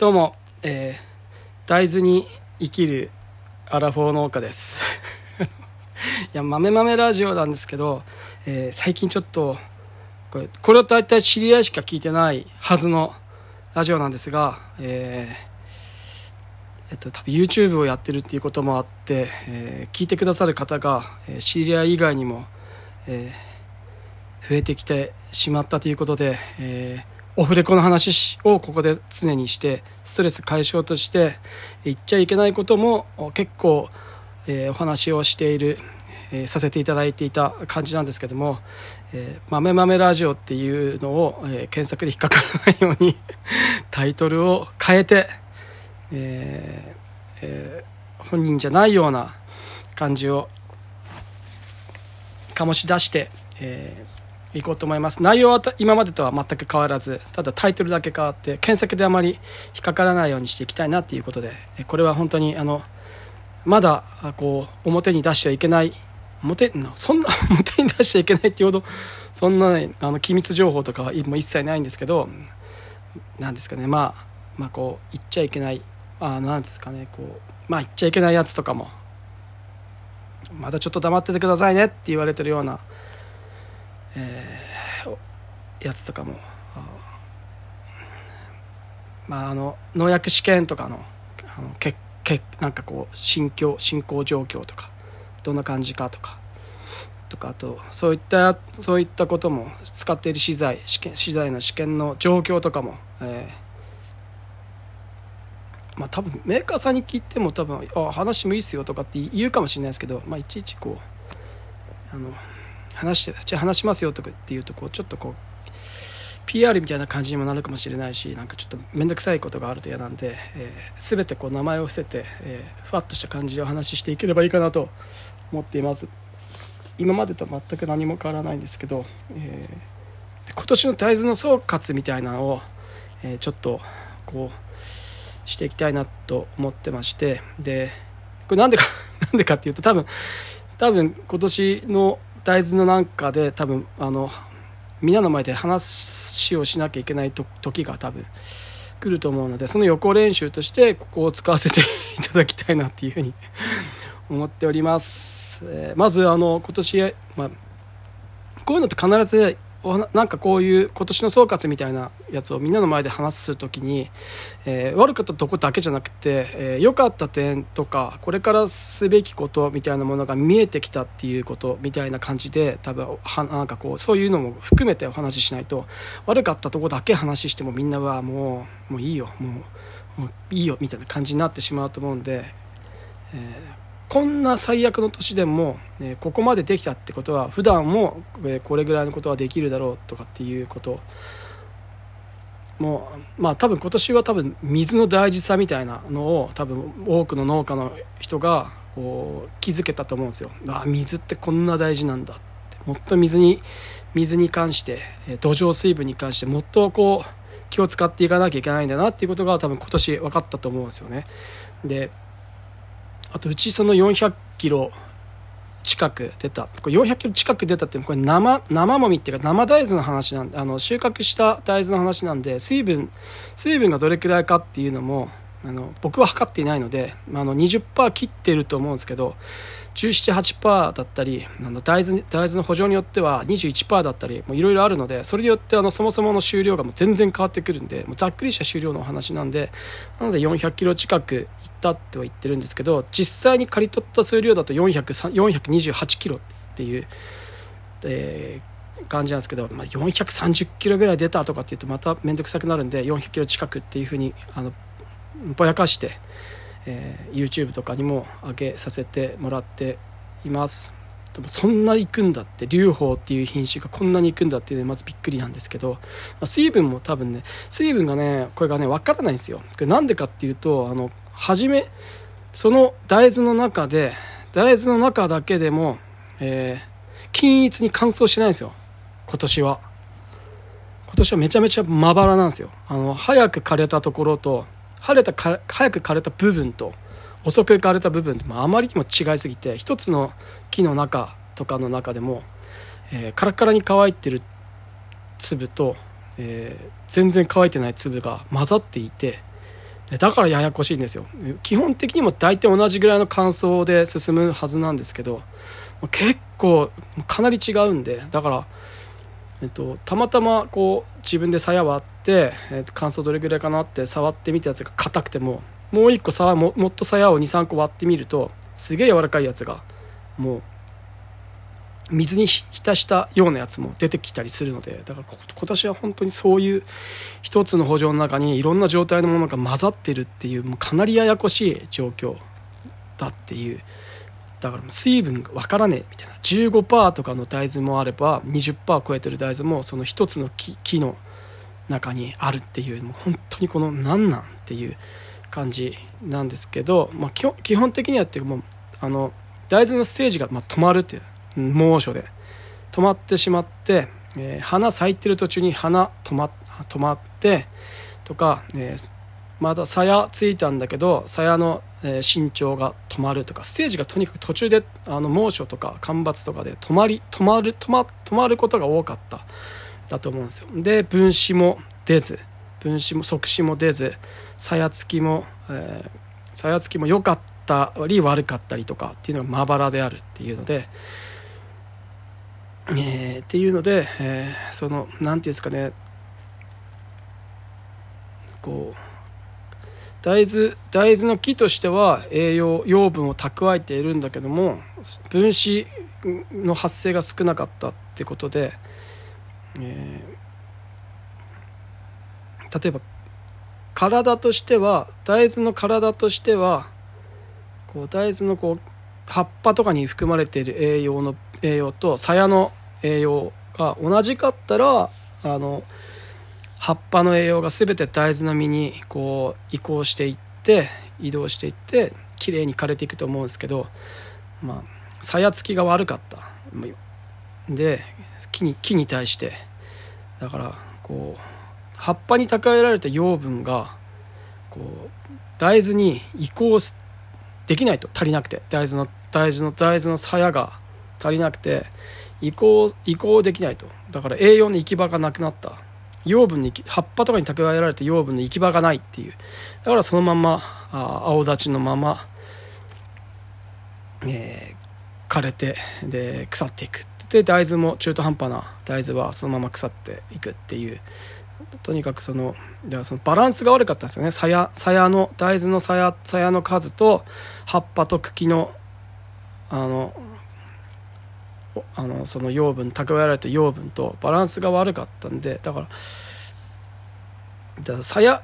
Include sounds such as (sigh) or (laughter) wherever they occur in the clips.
どうも、えー、大豆に生きるアラフォー農家です。(laughs) いや豆豆ラジオなんですけど、えー、最近ちょっとこれこれは大体知り合いしか聞いてないはずのラジオなんですが、えー、えっと、多分 YouTube をやってるっていうこともあって、えー、聞いてくださる方が、えー、知り合い以外にも、え増えてきてしまったということで、えーオフレコの話をここで常にしてストレス解消として言っちゃいけないことも結構、えー、お話をしている、えー、させていただいていた感じなんですけども「えー、豆豆ラジオ」っていうのを、えー、検索で引っかからないように (laughs) タイトルを変えて、えーえー、本人じゃないような感じを醸し出して、えー、いこうと思います。内容は今までとは全く変わらずただタイトルだけ変わって検索であまり引っかからないようにしていきたいなっていうことでこれは本当にあのまだこう表に出しちゃいけない表そんな (laughs) 表に出しちゃいけないっていうほどそんな、ね、あの機密情報とかはもう一切ないんですけどなんですかねまあまあこう言っちゃいけないあなんですかねこうまあ言っちゃいけないやつとかもまだちょっと黙っててくださいねって言われてるようなえー、やつとかもまああの農薬試験とかのあのけけなんかこう心境進行状況とかどんな感じかとかとかあとそういったそういったことも使っている資材試験資材の試験の状況とかも、えー、まあ多分メーカーさんに聞いても多分あ話もいいっすよとかって言うかもしれないですけど、まあ、いちいちこうあの話してじゃあ話しますよとかって言うとこうちょっとこう PR みたいな感じにもなるかもしれないしなんかちょっと面倒くさいことがあると嫌なんで、えー、全てこう名前を伏せて、えー、ふわっとした感じでお話ししていければいいかなと思っています。今までと全く何も変わらないんですけど、えー、今年の大豆の総括みたいなのを、えー、ちょっとこうしていきたいなと思ってましてでこれなんでか (laughs) なんでかっていうと多分多分今年の大豆のなんかで多分あの皆の前で話をしなきゃいけない時が多分来ると思うのでその予行練習としてここを使わせていただきたいなっていうふうに思っております、えー、まずあの今年、まあ、こういうのって必ずなんかこういう今年の総括みたいなやつをみんなの前で話す時に、えー、悪かったとこだけじゃなくて良、えー、かった点とかこれからすべきことみたいなものが見えてきたっていうことみたいな感じで多分はなんかこうそういうのも含めてお話ししないと悪かったとこだけ話してもみんなはもうもういいよもうもういいよみたいな感じになってしまうと思うんで、えーこんな最悪の年でも、えここまでできたってことは普段も、えこれぐらいのことはできるだろうとかっていうこと。もうまあ多分今年は多分水の大事さみたいなのを多分多くの農家の人がこう気づけたと思うんですよ。あ水ってこんな大事なんだって。もっと水に水に関して土壌水分に関してもっとこう気を使っていかなきゃいけないんだなっていうことが多分今年分かったと思うんですよね。であとうちその400キロ近く出た。これ400キロ近く出たってこれ生生もみっていうか生大豆の話なんであの収穫した大豆の話なんで水分水分がどれくらいかっていうのもあの僕は測っていないのであの20%切ってると思うんですけど178%だったりあの大豆大豆の補助によっては21%だったりいろいろあるのでそれによってあのそもそもの収量がもう全然変わってくるんでもうざっくりした収量の話なんでなので400キロ近くったっては言ってるんですけど実際に刈り取った数量だと428キロっていう、えー、感じなんですけど、まあ、430キロぐらい出たとかっていうとまた面倒くさくなるんで400キロ近くっていうふうにあのぼやかして。えー、YouTube とかにも上げさせてもらっていますでもそんな行くんだって龍鳳っていう品種がこんなに行くんだっていうのまずびっくりなんですけど、まあ、水分も多分ね水分がねこれがね分からないんですよこれなんでかっていうとあの初めその大豆の中で大豆の中だけでも、えー、均一に乾燥しないんですよ。今年は。今年はめちゃめちゃまばらなんですよ。あの早く枯れたところと晴れたか早く枯れた部分と遅く枯れた部分もあまりにも違いすぎて一つの木の中とかの中でも、えー、カラカラに乾いてる粒と、えー、全然乾いてない粒が混ざっていてだからややこしいんですよ。基本的にも大体同じぐらいの乾燥で進むはずなんですけど結構かなり違うんでだからえっと、たまたまこう自分で鞘割って、えっと、乾燥どれぐらいかなって触ってみたやつが硬くてももう一個ももっと鞘を23個割ってみるとすげえ柔らかいやつがもう水に浸したようなやつも出てきたりするのでだから今年は本当にそういう一つの補助の中にいろんな状態のものが混ざってるっていうもうかなりややこしい状況だっていう。だから水分が分からねえみたいな。15%とかの大豆もあれば20%超えてる大豆もその一つの木木の中にあるっていうもう本当にこの何なんっていう感じなんですけど、まあ、基本的にはっていうもうあの大豆のステージがまず止まるっていう。猛暑で。止まってしまって、えー、花咲いてる途中に花止ま止まってとか、えー、まだ鞘ついたんだけど鞘のえ身長が止まるとかステージがとにかく途中であの猛暑とか干ばつとかで止まり止まる止ま止まることが多かった。だと思うんですよ。で分子も出ず分子も即死も出ず鞘つきも、えー、鞘つきも良かったり悪かったりとかっていうのがまばらであるっていうので、えー、っていうので、えー、その何て言うんですかね。こう大豆大豆の木としては栄養養分を蓄えているんだけども分子の発生が少なかったってことで、えー、例えば体としては大豆の体としてはこう大豆のこう葉っぱとかに含まれている栄養の栄養と鞘の栄養が同じかったらあの葉っぱの栄養が全て大豆の実にこう移行していって移動していってきれいに枯れていくと思うんですけどまあさやつきが悪かった。で木に木に対して。だからこう葉っぱに蓄えられた養分がこう大豆に移行できないと足りなくて。大豆の大豆の大豆の鞘が足りなくて。移行移行できないと。だから栄養の行き場がなくなった。養分に葉っぱとかに蓄えられて養分の行き場がないっていう。だからそのままあ青立ちのまま、えー、枯れてで腐っていく。で大豆も中途半端な大豆はそのまま腐っていくっていう。とにかくそのじゃそのバランスが悪かったんですよね。さやの大豆のさやの数と葉っぱと茎のあのあのその養分蓄えられた養分とバランスが悪かったんでだからださや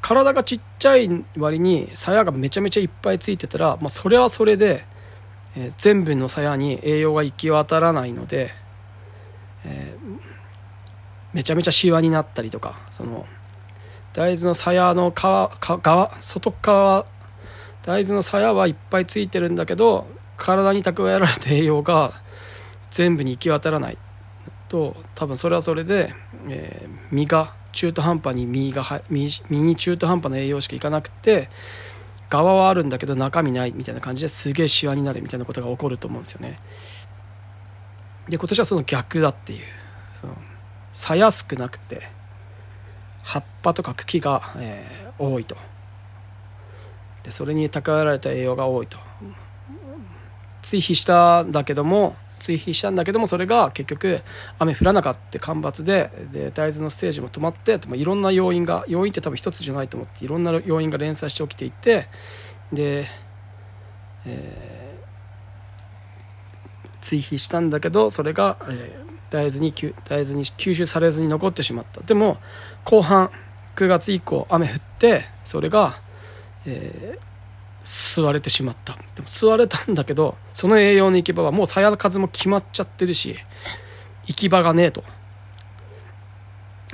体がちっちゃい割に鞘がめちゃめちゃいっぱいついてたら、まあ、それはそれで、えー、全部の鞘に栄養が行き渡らないので、えー、めちゃめちゃシワになったりとかその大豆の鞘の皮側外側大豆の鞘はいっぱいついてるんだけど体に蓄えられた栄養が全部に行き渡らない。と多分それはそれで、えー、身が中途半端に身が身身に中途半端な栄養しかいかなくて側はあるんだけど中身ないみたいな感じですげえシワになるみたいなことが起こると思うんですよね。で今年はその逆だっていう。その鞘少なくて葉っぱとか茎が、えー、多いと。でそれに蓄えられた栄養が多いと。追肥したんだけども追肥したんだけどもそれが結局雨降らなかった干ばつでで大豆のステージも止まっていろんな要因が要因って多分一つじゃないと思っていろんな要因が連鎖して起きていてで、えー、追肥したんだけどそれが、えー、大豆に大豆に吸収されずに残ってしまった。でも後半9月以降雨降ってそれが、えー吸われてしまった。でも吸われたんだけどその栄養の行き場はもう鞘の数も決まっちゃってるし行き場がねえと。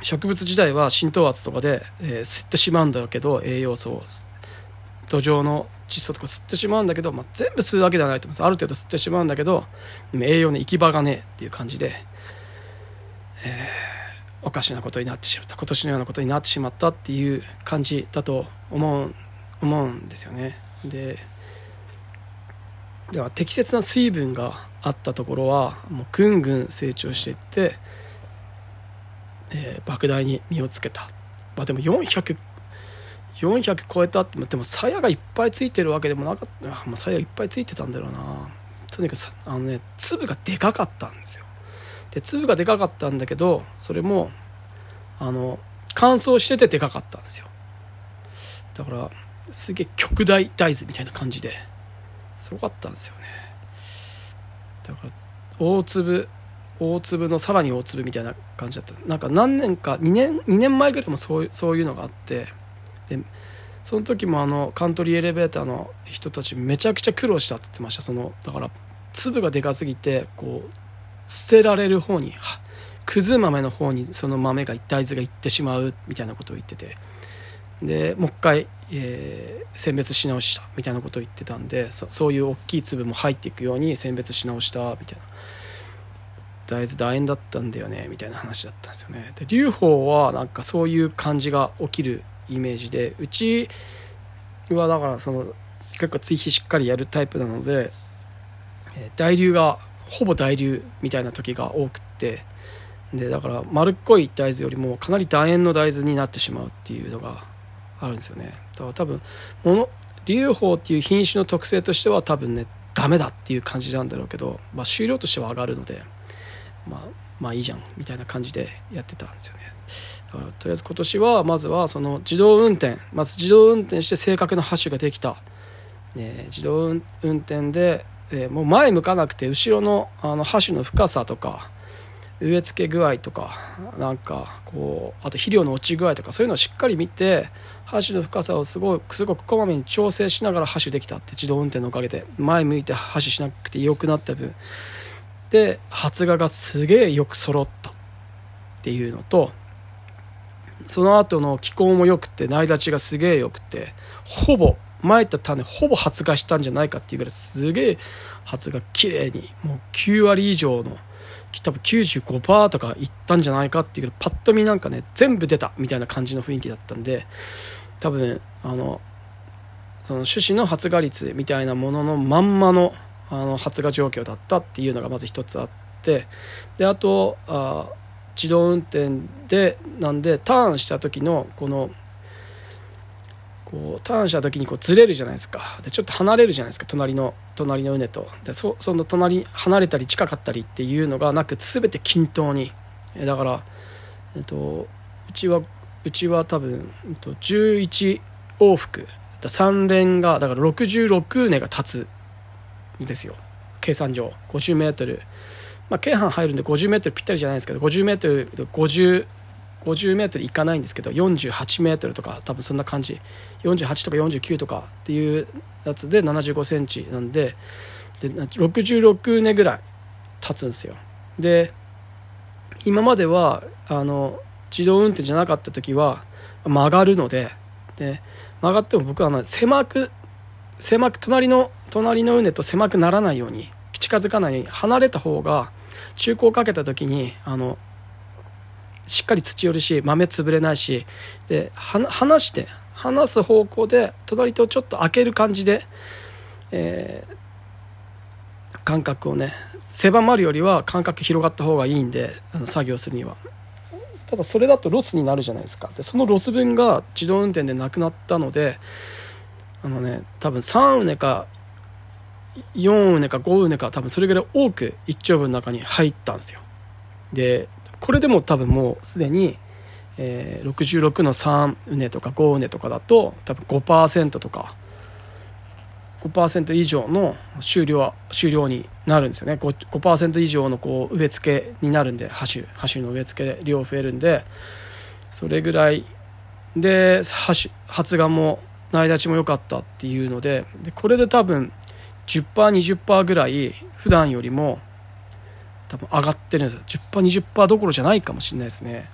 植物自体は浸透圧とかで、えー、吸ってしまうんだけど栄養素を。土壌の窒素とか吸ってしまうんだけど、まあ、全部吸うわけではないと思います。ある程度吸ってしまうんだけど栄養の行き場がねえっていう感じで、えー、おかしなことになってしまった。今年のようなことになってしまったっていう感じだと思う思うんですよね。ででは適切な水分があったところはもうぐんぐん成長していって、えー、莫大に実をつけた、まあ、でも400 400超えたってでも鞘がいっぱいついてるわけでもなかった。まあ鞘いっぱいついてたんだろうな。とにかくあのね粒がでかかったんですよ。で粒がでかかったんだけどそれもあの乾燥しててでかかったんですよ。だからすげえ極大大豆みたいな感じですごかったんですよね。だから大粒大粒のさらに大粒みたいな感じだった。なんか何年か2年 ,2 年前ぐらいもそうそういうのがあってでその時もあのカントリーエレベーターの人たちめちゃくちゃ苦労したって言ってました。そのだから粒がでかすぎてこう捨てられる方にくず豆の方にその豆が大豆がいってしまうみたいなことを言ってて。でもう一回、えー、選別し直したみたいなことを言ってたんでそういう大きい粒も入っていくように選別し直したみたいな。大豆楕円だったんだよねみたいな話だったんですよね。で劉邦はなんかそういう感じが起きるイメージでうちはだからその結構追肥しっかりやるタイプなので大流がほぼ大流みたいな時が多くってでだから丸っこい大豆よりもかなり楕円の大豆になってしまうっていうのがあるんですよね。だから多分もの劉邦っていう品種の特性としては多分ねダメだっていう感じなんだろうけど、まあ、収量としては上がるので、まあ、まあいいじゃんみたいな感じでやってたんですよね。だからとりあえず今年はまずはその自動運転まず自動運転して正確なハッシュができた、ね、自動運転で、えー、もう前向かなくて後ろのあのハッシュの深さとか植え付け具合とかなんかこうあと肥料の落ち具合とかそういうのをしっかり見て箸の深さをすごくすごくこまめに調整しながら箸できたって自動運転のおかげで前向いて箸しなくて良くなった分で発芽がすげえよく揃ったっていうのとその後の気候も良くて苗立ちがすげえ良くてほぼ前行った種ほぼ発芽したんじゃないかっていうぐらいすげえ発芽綺麗にもう9割以上の多分95%とかいったんじゃないかっていうけどパッと見なんかね全部出たみたいな感じの雰囲気だったんで多分あのその種子の発芽率みたいなもののまんまのあの発芽状況だったっていうのがまず一つあってであとあ自動運転でなんでターンした時のこのこうターンした時にこうずれるじゃないですか。でちょっと離れるじゃないですか。隣の隣の畝と。でそその隣離れたり近かったりっていうのがなく全て均等に。だから、えっと、うちはうちは多分、えっと、11往復。3連がだから66畝が立つんですよ。計算上。50m まあ京阪入るんで 50m ぴったりじゃないですけど 50m50 50メートルいかないんですけど48メートルとか多分そんな感じ。48とか49とかっていうやつで75センチなんでで66年ぐらい経つんですよ。で今まではあの自動運転じゃなかった時は曲がるのでで曲がっても僕はあの狭く狭く隣の隣の畝と狭くならないように近づかないように離れた方が中古をかけた時にあのしっかり土寄るし豆潰れないしで離して離す方向で隣とちょっと開ける感じで、えー、間隔をね狭まるよりは間隔広がった方がいいんであの作業するには。ただそれだとロスになるじゃないですか。でそのロス分が自動運転でなくなったのであのね多分3畝か4畝か5畝か多分それぐらい多く一町分の中に入ったんですよ。でこれでも多分もうすでに、えー、66の3畝とか5畝とかだと多分5%とか5%以上の終了終了になるんですよね。5%, 以上のこう植え付けになるんでハ種ハ種の植え付けで量増えるんでそれぐらい。で発芽も苗立ちも良かったっていうのででこれで多分 10%20% ぐらい普段よりも多分上がってるんです 10%20% どころじゃないかもしれないですね。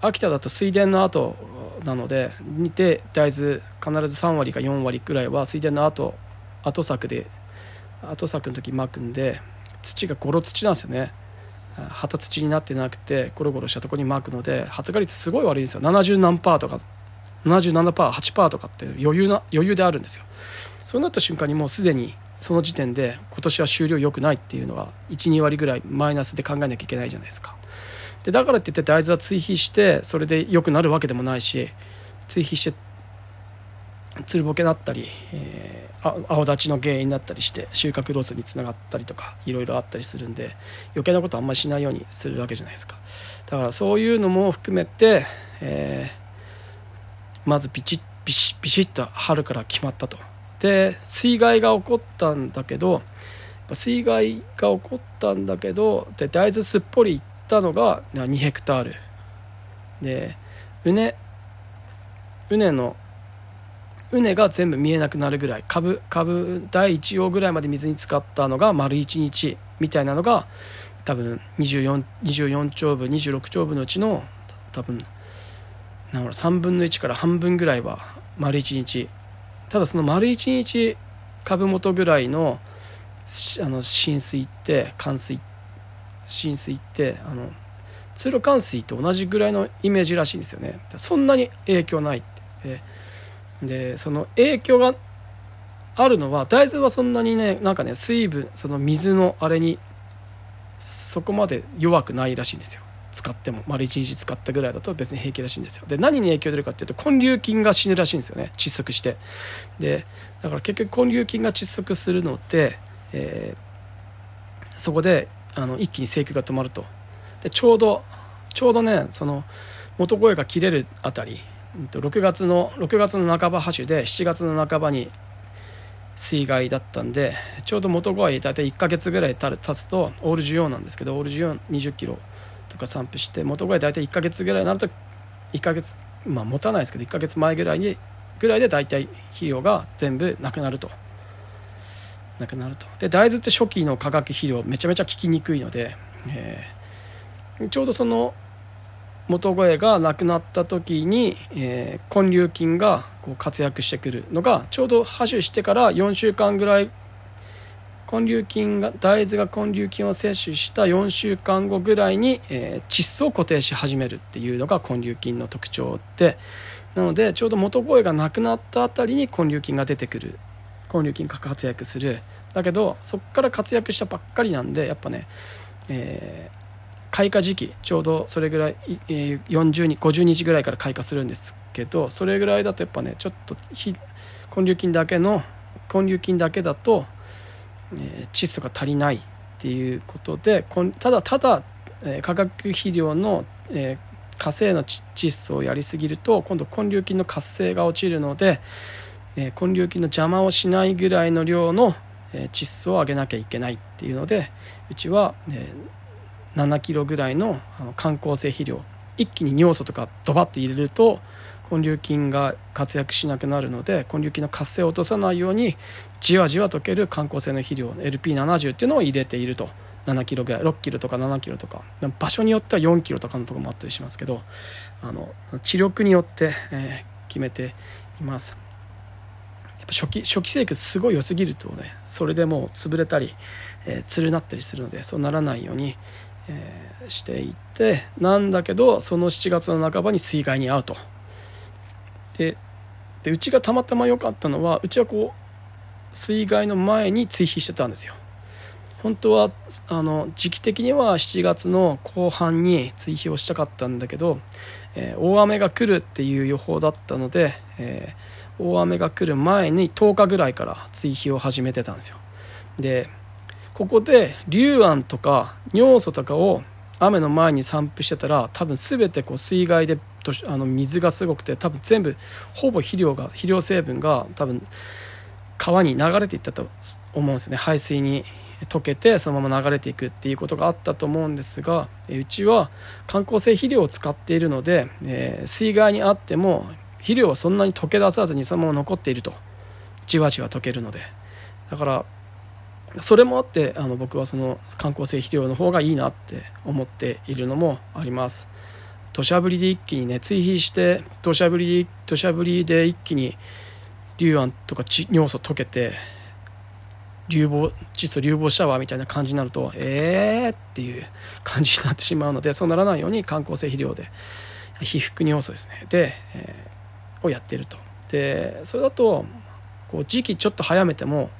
秋田だと水田の後なので似て大豆必ず3割か4割くらいは水田の後後作で後作の時まくんで土がゴロ土なんですよね。旗土になってなくてゴロゴロしたとこにまくので発芽率すごい悪いんですよ。70何パーとか 77%8% とかって余裕な余裕であるんですよ。そうなった瞬間にもうすでにその時点で今年は終了良くないっていうのが12割ぐらいマイナスで考えなきゃいけないじゃないですか。でだからって言って大豆は追肥してそれで良くなるわけでもないし追肥してつるぼけだったり、えー、青立ちの原因になったりして収穫ロスにつながったりとかいろいろあったりするんで余計なことあんまりしないようにするわけじゃないですか。だからそういうのも含めて、えー、まずビチッビシッビシッと春から決まったと。で水害が起こったんだけど水害が起こったんだけどで大豆すっぽりいったのが2ヘクタール。で畝畝の畝が全部見えなくなるぐらい株株第1葉ぐらいまで水に浸かったのが丸1日みたいなのが多分 24, 24丁分26丁分のうちの多分なん3分の1から半分ぐらいは丸1日ただその丸1日株元ぐらいのあの浸水って冠水浸水ってあの通路冠水と同じぐらいのイメージらしいんですよね。そんなに影響ないって。でその影響があるのは大豆はそんなにねなんかね水分その水のあれにそこまで弱くないらしいんですよ。使っても丸1日使ったぐらいだと別に平気らしいんですよ。で何に影響出るかっていうと根粒菌が死ぬらしいんですよね。窒息して。でだから結局根粒菌が窒息するので、えー、そこであの一気に生育が止まると。でちょうどちょうどねその元声が切れるあたり6月の6月の半ばハッで7月の半ばに水害だったんでちょうど元声大体1か月ぐらい経つとオール14なんですけどオール14 20キロとか散布して元声大体1か月ぐらいになると1か月まあ持たないですけど1か月前ぐらいにぐらいで大体肥料が全部なくなると。なくなると。で大豆って初期の化学肥料めちゃめちゃ効きにくいので、えー、ちょうどその元声がなくなった時に、えー、根粒菌がこう活躍してくるのがちょうど播種してから4週間ぐらい根粒菌が大豆が根粒菌を摂取した4週間後ぐらいに、え、窒素を固定し始めるっていうのが根粒菌の特徴でなのでちょうど元声がなくなったあたりに根粒菌が出てくる。根粒菌が活躍する。だけどそこから活躍したばっかりなんでやっぱね、えー開花時期ちょうどそれぐらい、え、40日50日ぐらいから開花するんですけどそれぐらいだとやっぱねちょっと根粒菌だけの根粒菌だけだと、え、窒素が足りないっていうことでただただ、え、化学肥料の、えー、火星の窒素をやりすぎると今度根粒菌の活性が落ちるので、え、根粒菌の邪魔をしないぐらいの量の、え、窒素を上げなきゃいけないっていうのでうちは、え、7キロぐらいの観光性肥料一気に尿素とかドバッと入れると根粒菌が活躍しなくなるので根粒菌の活性を落とさないようにじわじわ溶ける観光性の肥料 LP70 っていうのを入れていると。7キロぐらい6キロとか7キロとか。場所によっては4キロとかのとこもあったりしますけどあの知力によって、えー、決めています。やっぱ初期初期生活すごい良すぎるとねそれでもう潰れたり、えー、つるなったりするのでそうならないようにえー、していってなんだけどその7月の半ばに水害に遭うと。ででうちがたまたま良かったのはうちはこう水害の前に追肥してたんですよ。本当はあの時期的には7月の後半に追肥をしたかったんだけど、えー、大雨が来るっていう予報だったので、えー、大雨が来る前に10日ぐらいから追肥を始めてたんですよ。でここで硫胺とか尿素とかを雨の前に散布してたら多分全てこう水害であの水がすごくて多分全部ほぼ肥料が肥料成分が多分川に流れていったと思うんですね。排水に溶けてそのまま流れていくっていうことがあったと思うんですがうちは観光性肥料を使っているので、えー、水害にあっても肥料はそんなに溶け出さずにそのまま残っていると。じわじわ溶けるので。だからそれもあってあの僕はその観光性肥料の方がいいなって思っているのもあります。土砂降りで一気にね追肥して土砂降り土砂降りで一気に硫胺とか尿素溶けて流防窒素流防シャワーみたいな感じになるとええー、っていう感じになってしまうのでそうならないように観光性肥料で被覆尿素ですね。で、えー、をやっていると。でそれだとこう時期ちょっと早めても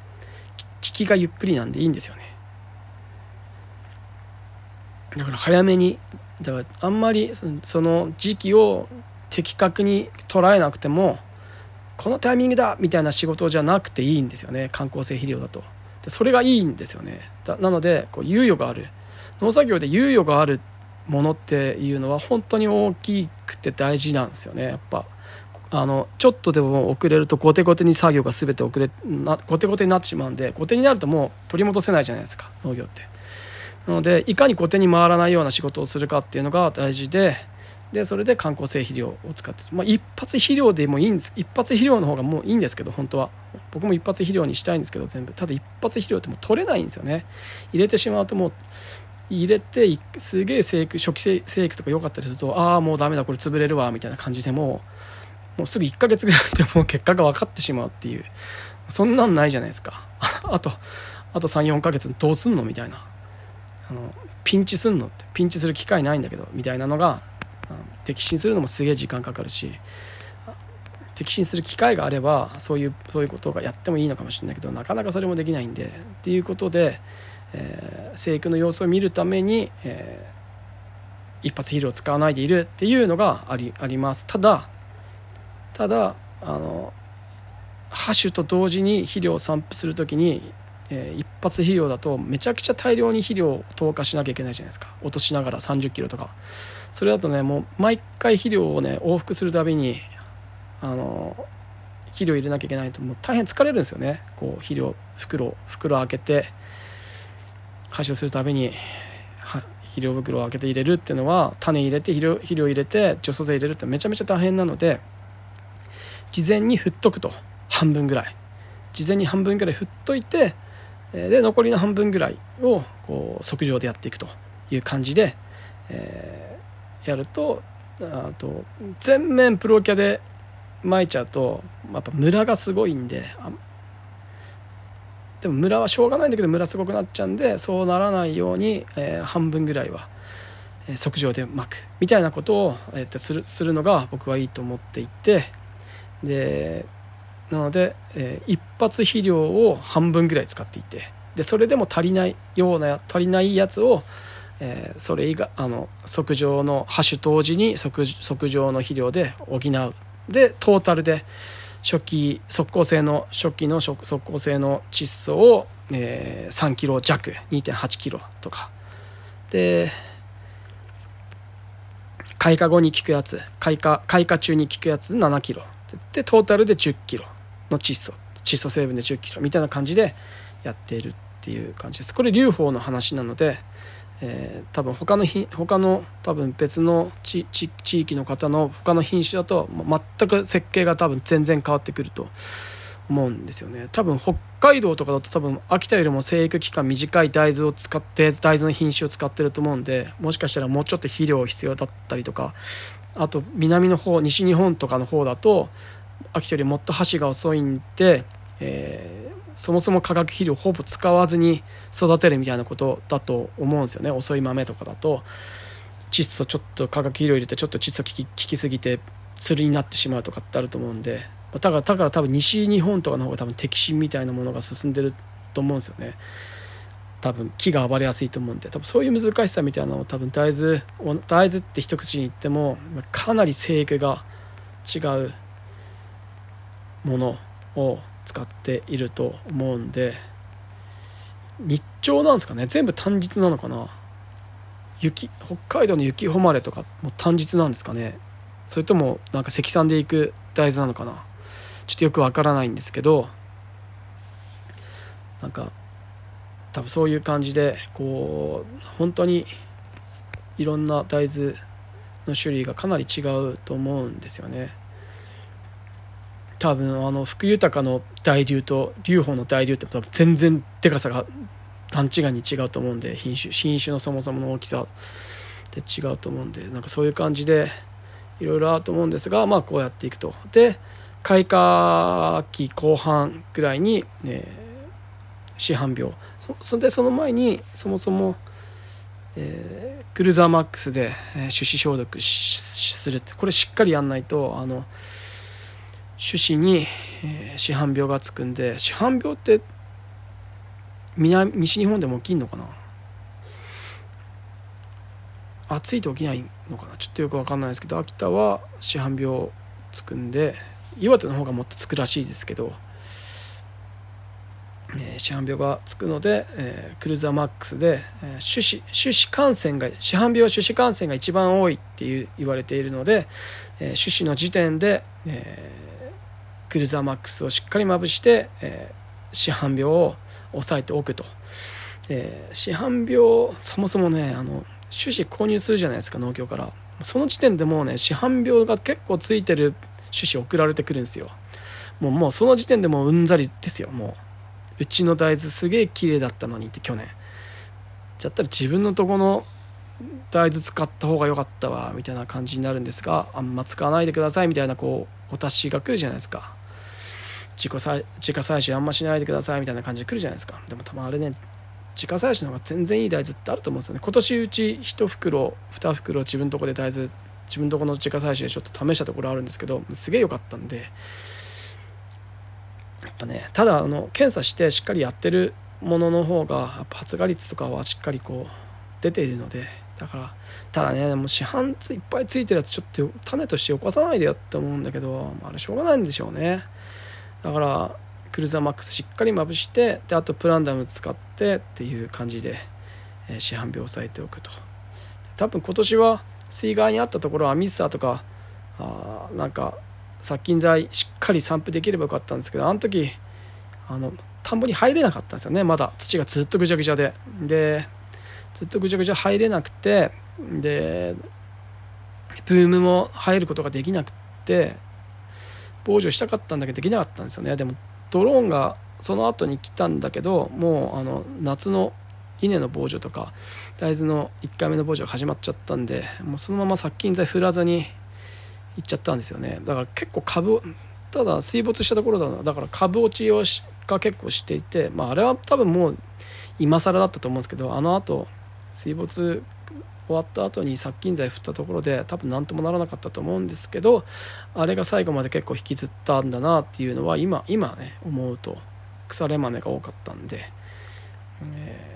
聞きがゆっくりなんでいいんですよね。だから早めにだからあんまりその時期を的確に捉えなくてもこのタイミングだみたいな仕事じゃなくていいんですよね。観光性肥料だと。でそれがいいんですよね。なのでこう猶予がある。農作業で猶予があるものっていうのは本当に大きくて大事なんですよね。やっぱあのちょっとでも遅れると後手後手に作業が全て遅れな後手後手になってしまうんで後手になるともう取り戻せないじゃないですか農業って。なのでいかに後手に回らないような仕事をするかっていうのが大事ででそれで観光性肥料を使って、まあ、一発肥料でもいいんです一発肥料の方がもういいんですけど本当は。僕も一発肥料にしたいんですけど全部。ただ一発肥料ってもう取れないんですよね。入れてしまうともう入れてすげえ生育初期生育とか良かったりするとああもうダメだこれ潰れるわみたいな感じでもうもうすぐ1ヶ月ぐらいでもう結果が分かってしまうっていう。そんなんないじゃないですか。(laughs) あとあと34ヶ月どうすんの？みたいな。あのピンチすんのって。ピンチする機会ないんだけどみたいなのが摘心するのもすげえ時間かかるし摘心する機会があればそういうそういうことがやってもいいのかもしれないけどなかなかそれもできないんでっていうことで、えー、生育の様子を見るために、えー、一発肥料を使わないでいるっていうのがありあります。ただただあのハッシュと同時に肥料を散布する時に、えー、一発肥料だとめちゃくちゃ大量に肥料を投下しなきゃいけないじゃないですか。落としながら3 0キロとか。それだとねもう毎回肥料をね往復するたびにあの肥料入れなきゃいけないともう大変疲れるんですよね。こう肥料袋袋開けて発射するたびに肥料袋を開けて入れるっていうのは種入れて肥料肥料入れて除草剤入れるってめちゃめちゃ大変なので事前に振っとくと半分ぐらい。事前に半分ぐらい振っといてで残りの半分ぐらいをこう測定でやっていくという感じで、えーやるとあと全面プロキャで巻いちゃうとやっぱムラがすごいんででもムラはしょうがないんだけどムラすごくなっちゃうんでそうならないように、えー、半分ぐらいは、えー、測定で巻くみたいなことを、えー、するするのが僕はいいと思っていてでなので、えー、一発肥料を半分ぐらい使っていてでそれでも足りないような足りないやつをえー、それ以外あの測定のハッシュ当時に測測定の肥料で補う。でトータルで初期速効性の初期の速効性の窒素を、えー、3キロ弱2.8キロとか。で開花後に効くやつ開花開花中に効くやつ7キロ。でトータルで10キロの窒素窒素成分で10キロみたいな感じでやっているっていう感じです。これ留保の話なのでえー、多分他の品他の多分別の地地域の方の他の品種だと全く設計が多分全然変わってくると思うんですよね。多分北海道とかだと多分秋田よりも生育期間短い大豆を使って大豆の品種を使ってると思うんでもしかしたらもうちょっと肥料必要だったりとかあと南の方西日本とかの方だと秋よりもっと箸が遅いんで、えーそもそも化学肥料ほぼ使わずに育てるみたいなことだと思うんですよね。遅い豆とかだと。窒素ちょっと化学肥料入れてちょっと窒素効き効きすぎてつるになってしまうとかってあると思うんでだからだから多分西日本とかの方が多分摘心みたいなものが進んでると思うんですよね多分木が暴れやすいと思うんで多分そういう難しさみたいなのを多分大豆大豆って一口に言ってもかなり生育が違うものを使っていると思うんで日照なんですかね？全部単日なのかな？雪北海道の雪誉れとかも単日なんですかね？それともなんか積算でいく大豆なのかな？ちょっとよくわからないんですけどなんか多分そういう感じでこう本当にいろんな大豆の種類がかなり違うと思うんですよね。多分あの福豊の大流と流宝の大流って多分全然でかさが段違いに違うと思うんで品種品種のそもそもの大きさで違うと思うんでなんかそういう感じでいろいろあると思うんですがまあこうやっていくとで開花期後半ぐらいに、ねえ、市販病。そでその前にそもそも、えー、クルーザーマックスで、えー、手指消毒するって。これしっかりやんないとあの種子に、えー、市販病がつくんで市販病って南西日本でも起きんのかな？暑いと起きないのかな？ちょっとよく分かんないですけど秋田は市販病つくんで岩手の方がもっとつくらしいですけど、えー、市販病がつくので、えー、クルーザーマックスで、えー、種子種子感染が市販病は種子感染が一番多いっていう言われているので、えー、種子の時点で、えー、クルーザーマックスをしっかりまぶして、えー、市販病を抑えておくと、えー、市販病そもそもねあの種子購入するじゃないですか農協から。その時点でもうね市販病が結構ついてる種子送られてくるんですよ。もうもうその時点でもううんざりですよもう。うちの大豆すげえ綺麗だったのにって去年。じゃったら自分のとこの大豆使った方が良かったわみたいな感じになるんですがあんま使わないでくださいみたいなこうお達しが来るじゃないですか。自己採自家採取あんましないでくださいみたいな感じで来るじゃないですか。でも多分あれね自家採取の方が全然いい大豆ってあると思うんですよね。今年うち1袋2袋自分のとこで大豆自分のとこの自家採取でちょっと試したところあるんですけどすげえ良かったんでやっぱねただあの検査してしっかりやってるものの方が発芽率とかはしっかりこう出ているのでだからただねも市販ついっぱいついてるやつちょっと種としてよこさないでよって思うんだけどあれしょうがないんでしょうね。だからクルーザーマックスしっかりまぶしてであとプランダム使ってっていう感じで、えー、市販病を抑えておくと。多分今年は水害にあったところはミスターとかあなんか殺菌剤しっかり散布できればよかったんですけどあの時あの田んぼに入れなかったんですよね。まだ。土がずっとぐちゃぐちゃで。でずっとぐちゃぐちゃ入れなくてでブームも入ることができなくて防除したかったんだけどできなかったんですよね。でもドローンがその後に来たんだけどもうあの夏の稲の防除とか大豆の1回目の防除が始まっちゃったんでもうそのまま殺菌剤振らずにいっちゃったんですよね。だから結構株ただ水没したところだな。だから株落ちをが結構していて、まあ、あれは多分もう今更だったと思うんですけどあのあと水没終わった後に殺菌剤振ったところで多分何ともならなかったと思うんですけどあれが最後まで結構引きずったんだなっていうのは今今ね思うと腐れ豆が多かったんで、えー、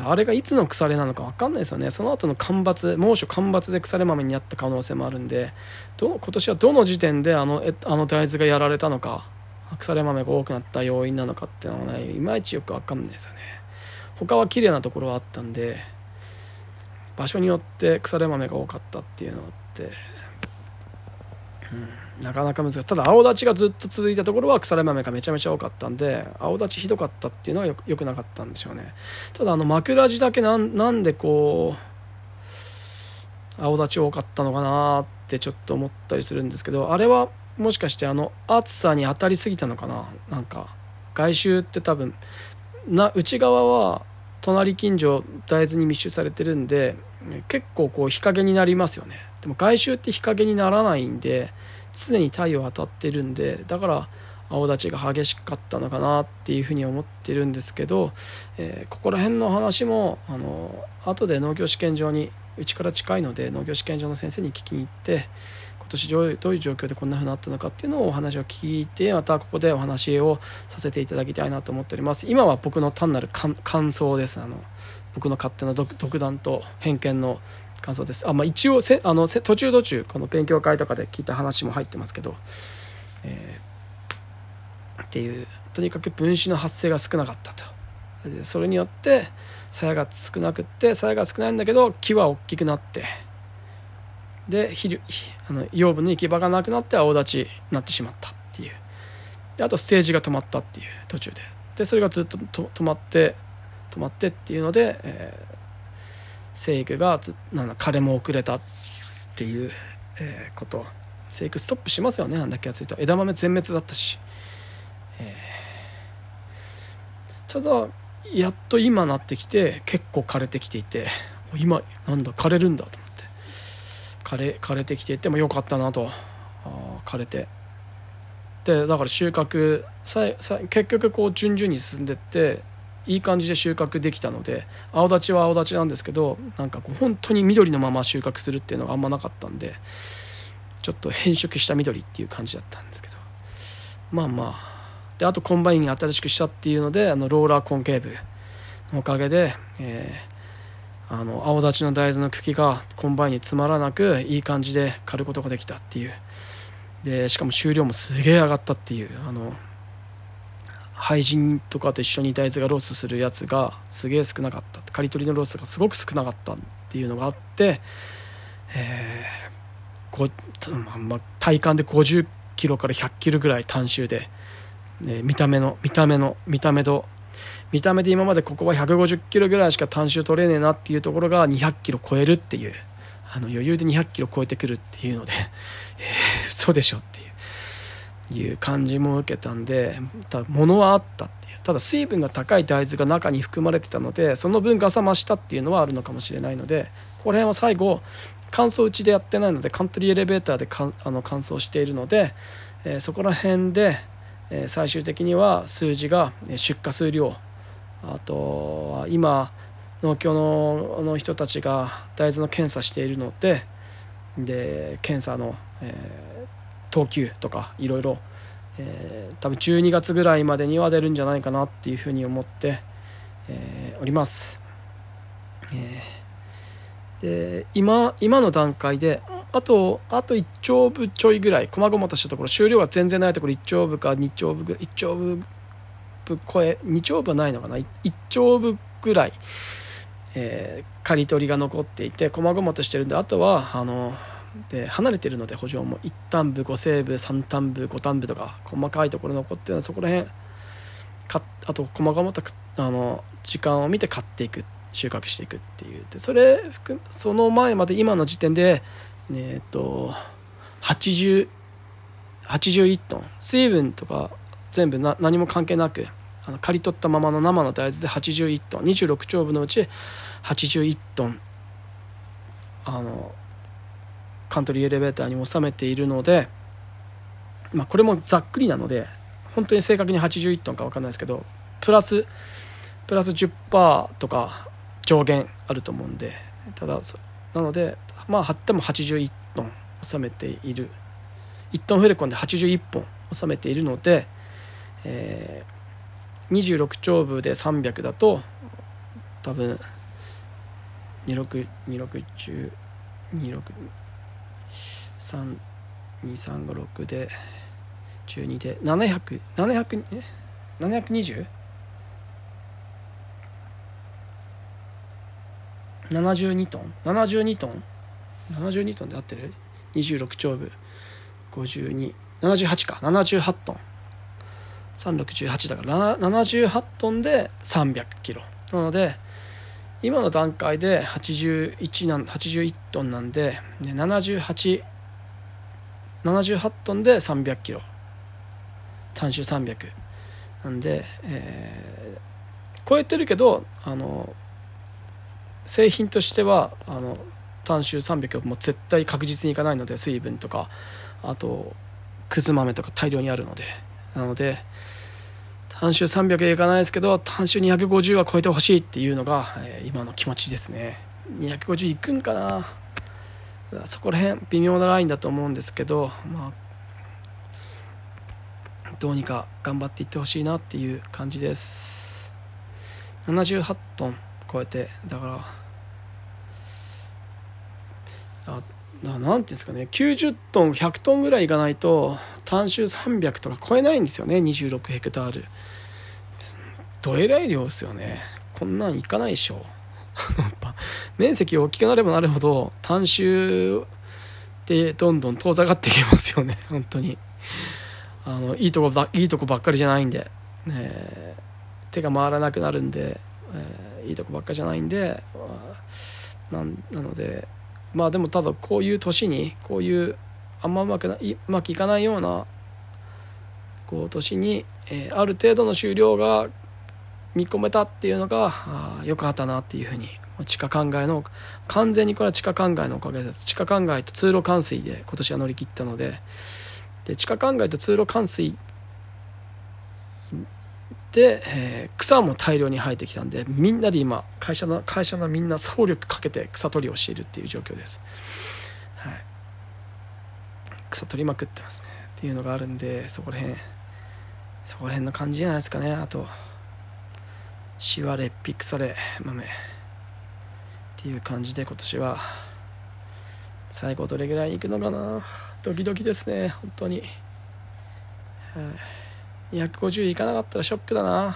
あれがいつの腐れなのか分かんないですよね。その後の干ばつ猛暑干ばつで腐れ豆になった可能性もあるんでど今年はどの時点であのあの大豆がやられたのか腐れ豆が多くなった要因なのかっていうのはねいまいちよく分かんないですよね。他は綺麗なところはあったんで場所によって腐れ豆が多かったっていうのがあって、うん、なかなか難しい。ただ青立ちがずっと続いたところは腐れ豆がめちゃめちゃ多かったんで青立ちひどかったっていうのはよくなかったんでしょうね。ただあの枕地だけなんなんでこう青立ち多かったのかなってちょっと思ったりするんですけどあれはもしかしてあの暑さに当たりすぎたのかな？なんか外周って多分な内側は隣近所大豆に密集されてるんで結構こう日陰になりますよね。でも外周って日陰にならないんで常に太陽当たってるんでだから青立ちが激しかったのかなっていうふうに思ってるんですけど、えー、ここら辺の話もあの後で農業試験場にうちから近いので農業試験場の先生に聞きに行って今年どういう状況でこんなふうになったのかっていうのをお話を聞いてまたここでお話をさせていただきたいなと思っております。今は僕の単なる感想です。あの僕の勝手な独断と偏見の感想です。あ、まあ、一応せあの途中途中この勉強会とかで聞いた話も入ってますけど、えー、っていうとにかく分子の発生が少なかったと。でそれによって鞘が少なくって鞘が少ないんだけど木は大きくなってで肥あの養分の行き場がなくなって青立ちになってしまったっていう。であとステージが止まったっていう途中で。でそれがずっと止まって止まってっていうので、えー、生育がずなん枯れも遅れたっていう、えー、こと。生育ストップしますよねなんだっけやついと。枝豆全滅だったし、えー、ただやっと今なってきて結構枯れてきていて今なんだ枯れるんだと思って。枯れ枯れてきていてもよかったなと。あ枯れて。でだから収穫ささ結局こう順々に進んでっていい感じで収穫できたので青立ちは青立ちなんですけどなんかこう本当に緑のまま収穫するっていうのがあんまなかったんでちょっと変色した緑っていう感じだったんですけど。まあまあ。であとコンバイン新しくしたっていうのであのローラーコンケーブのおかげで、えーあの青立ちの大豆の茎がコンバインに詰まらなくいい感じで刈ることができたっていう。でしかも収量もすげえ上がったっていうあの排塵とかと一緒に大豆がロスするやつがすげえ少なかった。刈り取りのロスがすごく少なかったっていうのがあって、えーまあ、体感で50キロから100キロぐらい反収で、ね、見た目の見た目の見た目と見た目で今までここは150キロぐらいしか反収取れねえなっていうところが200キロ超えるっていうあの余裕で200キロ超えてくるっていうので、えー、嘘でしょっていう。いう感じも受けたんでただ物はあったっていう。ただ水分が高い大豆が中に含まれてたのでその分ガサ増したっていうのはあるのかもしれないのでこれは最後乾燥打ちでやってないのでカントリーエレベーターでかあの乾燥しているので、えー、そこら辺で、えー、最終的には数字が出荷数量。あとは今農協のの人たちが大豆の検査しているのでで検査の、えー、等級とかいろいろ、えー、多分12月ぐらいまでには出るんじゃないかなっていうふうに思って、えー、おります。えー、で今今の段階であとあと1丁部ちょいぐらい細々としたところ終了が全然ないところ1丁部か2丁部ぐらい1丁部超え2丁部はないのかな 1, 1丁部ぐらい、えー、刈り取りが残っていて細々としてるんであとはあので離れてるので補助も1単部5西部3単部5単部とか細かいところ残ってるのそこら辺かあと細々とあの時間を見て買っていく収穫していくっていうでそれその前まで今の時点でえっ、と80 81トン水分とか全部な何も関係なくあの刈り取ったままの生の大豆で81トン26丁分のうち81トンあのカントリーエレベーターに収めているので、まあ、これもざっくりなので本当に正確に81トンか分かんないですけどプラスプラス10%とか上限あると思うんでただなのでまあ貼っても81トン収めている。1トンフレコンで81本収めているので、えー、26丁部で300だと多分262610 26 32356で12で700 700え 720? 72トン？72トン？72トンで合ってる？26丁部5278か。78トン。3618だから78トンで300キロ。なので今の段階で81なん81トンなんで、ね、78 78トンで300キロ。単種300なんで、えー、超えてるけどあの製品としてはあの単種300はもう絶対確実にいかないので水分とかあとくず豆とか大量にあるので。なので単種300はいかないですけど単種250は超えてほしいっていうのが、えー、今の気持ちですね。250いくんかな。そこら辺微妙なラインだと思うんですけど、まあ、どうにか頑張っていってほしいなっていう感じです。78トン超えてだからあなんていうんですかね。90トン100トンぐらいいかないと単種300とか超えないんですよね26ヘクタール。どえらい量ですよね。こんなんいかないでしょ。(laughs) 面積大きくなればなるほど単周ってどんどん遠ざかってきますよね (laughs) 本当に。あのいいとこばいいとこばっかりじゃないんで、ね、手が回らなくなるんで、えー、いいとこばっかりじゃないんでななのでまあでもただこういう年にこういうあんまうまくいうまくいかないようなこう年に、えー、ある程度の終了が見込めたっていうのがあよかったなっていうふうに地下灌漑の完全にこれは地下灌漑のおかげです。地下灌漑と通路冠水で今年は乗り切ったのでで地下灌漑と通路冠水で、えー、草も大量に生えてきたんでみんなで今会社の会社のみんな総力かけて草取りをしているっていう状況です、草取りまくってますね。っていうのがあるんでそこら辺そこら辺の感じじゃないですかね。あとしわれピクサレ豆。っていう感じで今年は最後どれぐらいに行くのかな。ドキドキですね本当に、はい、250いかなかったらショックだな。行っ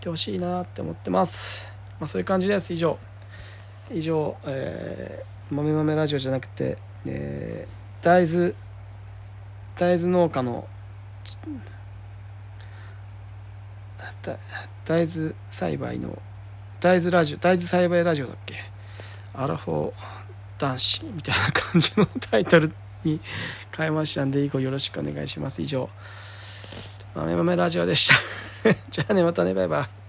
てほしいなって思ってます。まあそういう感じです以上。以上、えー、豆豆ラジオじゃなくて、えー、大豆大豆農家の大豆栽培の大豆ラジオ大豆栽培ラジオだっけ？アラフォー男子みたいな感じのタイトルに変えましたんで以後よろしくお願いします。以上豆豆ラジオでした。(laughs) じゃあねまたねバイバイ。